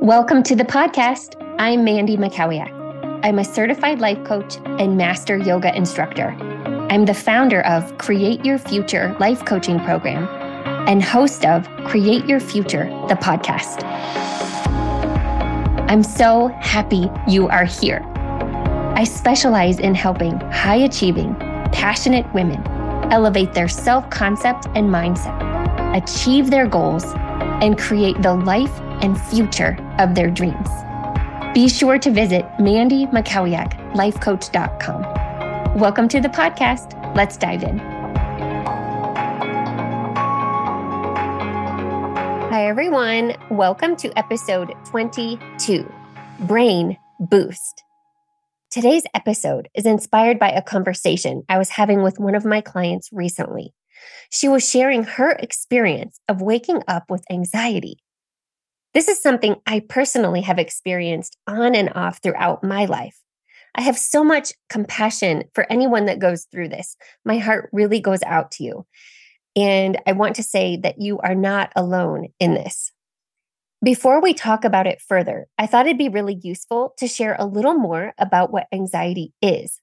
Welcome to the podcast. I'm Mandy Mackowiak. I'm a certified life coach and master yoga instructor. I'm the founder of Create Your Future Life Coaching Program and host of Create Your Future, the podcast. I'm so happy you are here. I specialize in helping high achieving, passionate women elevate their self concept and mindset, achieve their goals, and create the life and future of their dreams. Be sure to visit mandymackowiaklifecoach.com. Welcome to the podcast. Let's dive in. Hi, everyone. Welcome to episode 22 Brain Boost. Today's episode is inspired by a conversation I was having with one of my clients recently. She was sharing her experience of waking up with anxiety this is something I personally have experienced on and off throughout my life. I have so much compassion for anyone that goes through this. My heart really goes out to you. And I want to say that you are not alone in this. Before we talk about it further, I thought it'd be really useful to share a little more about what anxiety is.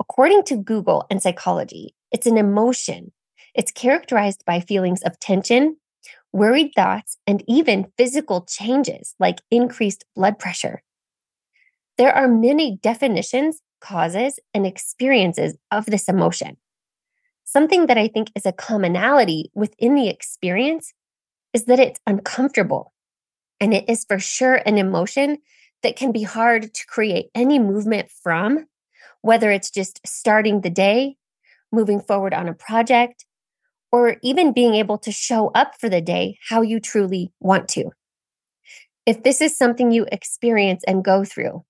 According to Google and psychology, it's an emotion. It's characterized by feelings of tension, worried thoughts, and even physical changes like increased blood pressure. There are many definitions, causes, and experiences of this emotion. Something that I think is a commonality within the experience is that it's uncomfortable. And it is for sure an emotion that can be hard to create any movement from, whether it's just starting the day, moving forward on a project, or even being able to show up for the day how you truly want to. If this is something you experience and go through,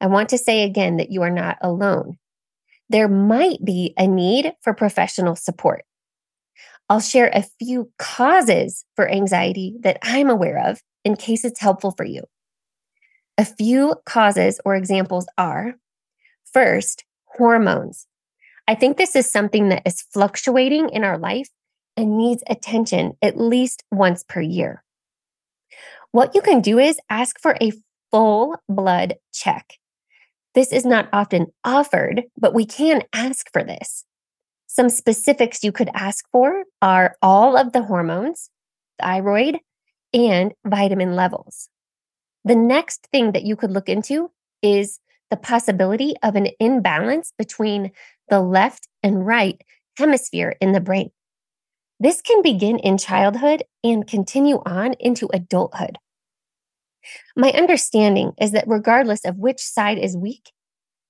I want to say again that you are not alone. There might be a need for professional support. I'll share a few causes for anxiety that I'm aware of in case it's helpful for you. A few causes or examples are first, hormones. I think this is something that is fluctuating in our life and needs attention at least once per year. What you can do is ask for a full blood check. This is not often offered, but we can ask for this. Some specifics you could ask for are all of the hormones, thyroid, and vitamin levels. The next thing that you could look into is the possibility of an imbalance between the left and right hemisphere in the brain. This can begin in childhood and continue on into adulthood. My understanding is that regardless of which side is weak,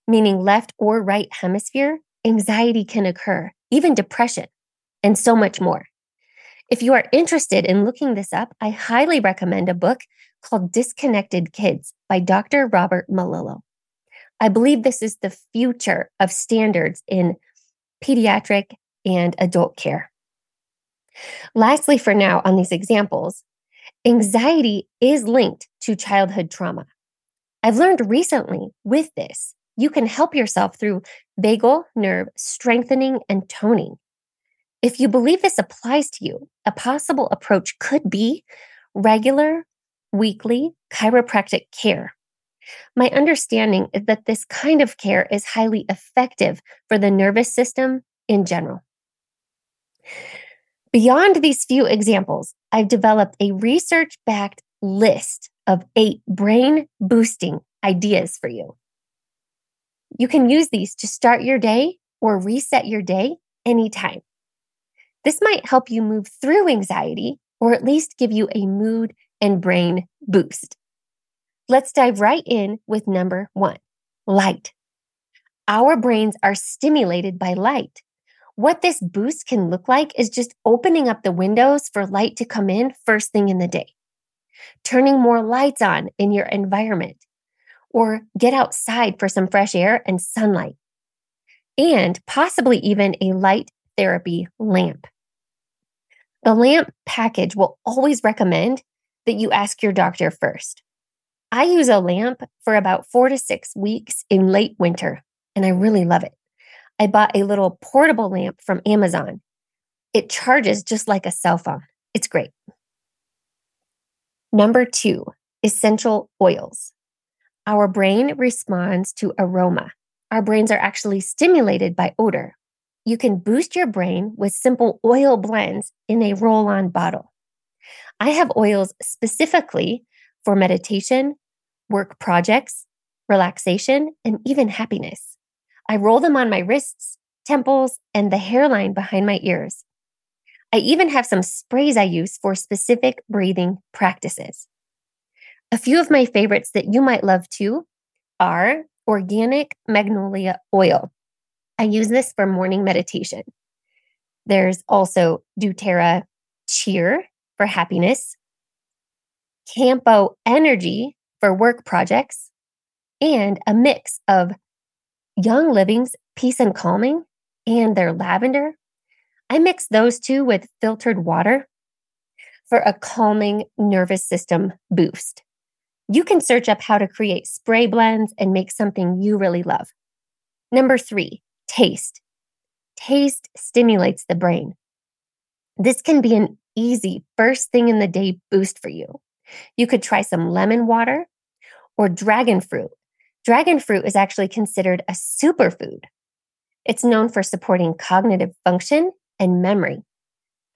meaning left or right hemisphere, anxiety can occur, even depression, and so much more. If you are interested in looking this up, I highly recommend a book called Disconnected Kids by Dr. Robert Melillo. I believe this is the future of standards in pediatric and adult care. Lastly, for now, on these examples, anxiety is linked to childhood trauma. I've learned recently with this, you can help yourself through vagal nerve strengthening and toning. If you believe this applies to you, a possible approach could be regular, weekly chiropractic care. My understanding is that this kind of care is highly effective for the nervous system in general. Beyond these few examples, I've developed a research backed list of eight brain boosting ideas for you. You can use these to start your day or reset your day anytime. This might help you move through anxiety or at least give you a mood and brain boost. Let's dive right in with number one light. Our brains are stimulated by light. What this boost can look like is just opening up the windows for light to come in first thing in the day, turning more lights on in your environment, or get outside for some fresh air and sunlight, and possibly even a light therapy lamp. The lamp package will always recommend that you ask your doctor first. I use a lamp for about four to six weeks in late winter, and I really love it. I bought a little portable lamp from Amazon. It charges just like a cell phone. It's great. Number two, essential oils. Our brain responds to aroma. Our brains are actually stimulated by odor. You can boost your brain with simple oil blends in a roll on bottle. I have oils specifically for meditation, work projects, relaxation, and even happiness. I roll them on my wrists, temples, and the hairline behind my ears. I even have some sprays I use for specific breathing practices. A few of my favorites that you might love too are organic magnolia oil. I use this for morning meditation. There's also doTERRA cheer for happiness, Campo energy for work projects, and a mix of Young Living's Peace and Calming and their lavender. I mix those two with filtered water for a calming nervous system boost. You can search up how to create spray blends and make something you really love. Number three, taste. Taste stimulates the brain. This can be an easy first thing in the day boost for you. You could try some lemon water or dragon fruit. Dragon fruit is actually considered a superfood. It's known for supporting cognitive function and memory.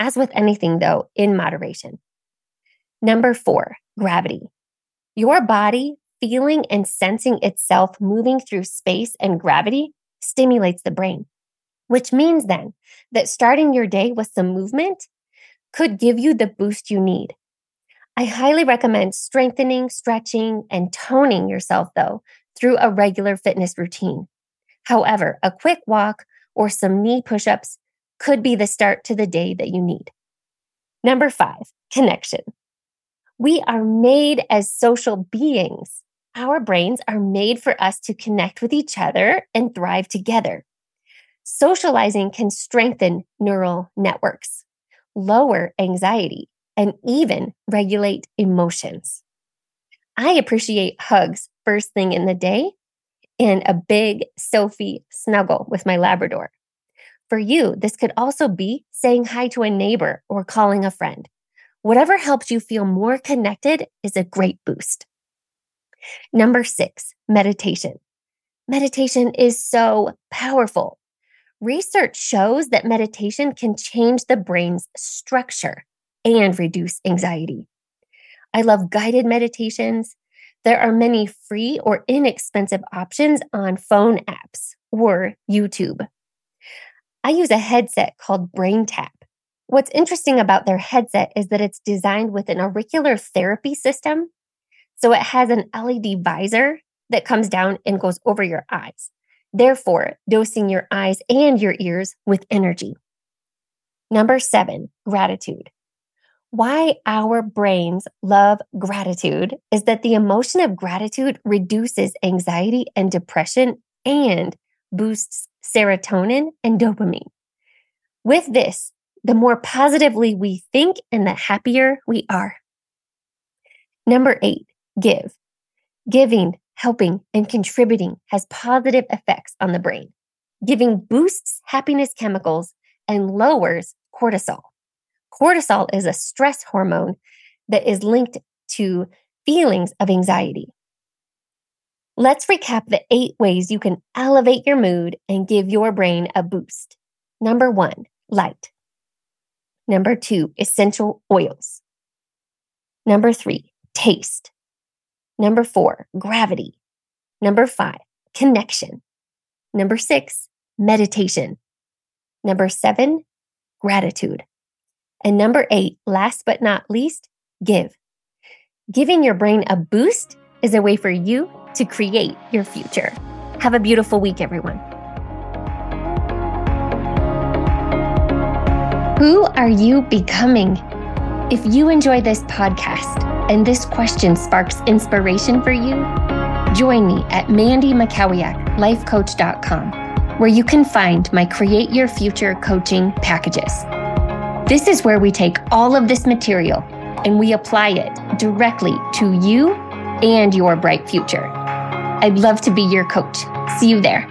As with anything, though, in moderation. Number four, gravity. Your body feeling and sensing itself moving through space and gravity stimulates the brain, which means then that starting your day with some movement could give you the boost you need. I highly recommend strengthening, stretching, and toning yourself, though, through a regular fitness routine. However, a quick walk or some knee push ups could be the start to the day that you need. Number five, connection. We are made as social beings. Our brains are made for us to connect with each other and thrive together. Socializing can strengthen neural networks, lower anxiety, and even regulate emotions. I appreciate hugs first thing in the day and a big Sophie snuggle with my Labrador. For you, this could also be saying hi to a neighbor or calling a friend. Whatever helps you feel more connected is a great boost. Number six, meditation. Meditation is so powerful. Research shows that meditation can change the brain's structure and reduce anxiety. I love guided meditations. There are many free or inexpensive options on phone apps or YouTube. I use a headset called BrainTap. What's interesting about their headset is that it's designed with an auricular therapy system. So it has an LED visor that comes down and goes over your eyes, therefore, dosing your eyes and your ears with energy. Number seven, gratitude. Why our brains love gratitude is that the emotion of gratitude reduces anxiety and depression and boosts serotonin and dopamine. With this, the more positively we think and the happier we are. Number eight, give. Giving, helping, and contributing has positive effects on the brain. Giving boosts happiness chemicals and lowers cortisol. Cortisol is a stress hormone that is linked to feelings of anxiety. Let's recap the eight ways you can elevate your mood and give your brain a boost. Number one, light. Number two, essential oils. Number three, taste. Number four, gravity. Number five, connection. Number six, meditation. Number seven, gratitude. And number eight, last but not least, give. Giving your brain a boost is a way for you to create your future. Have a beautiful week, everyone. Who are you becoming? If you enjoy this podcast and this question sparks inspiration for you, join me at Mandy Mackowiak, where you can find my Create Your Future coaching packages. This is where we take all of this material and we apply it directly to you and your bright future. I'd love to be your coach. See you there.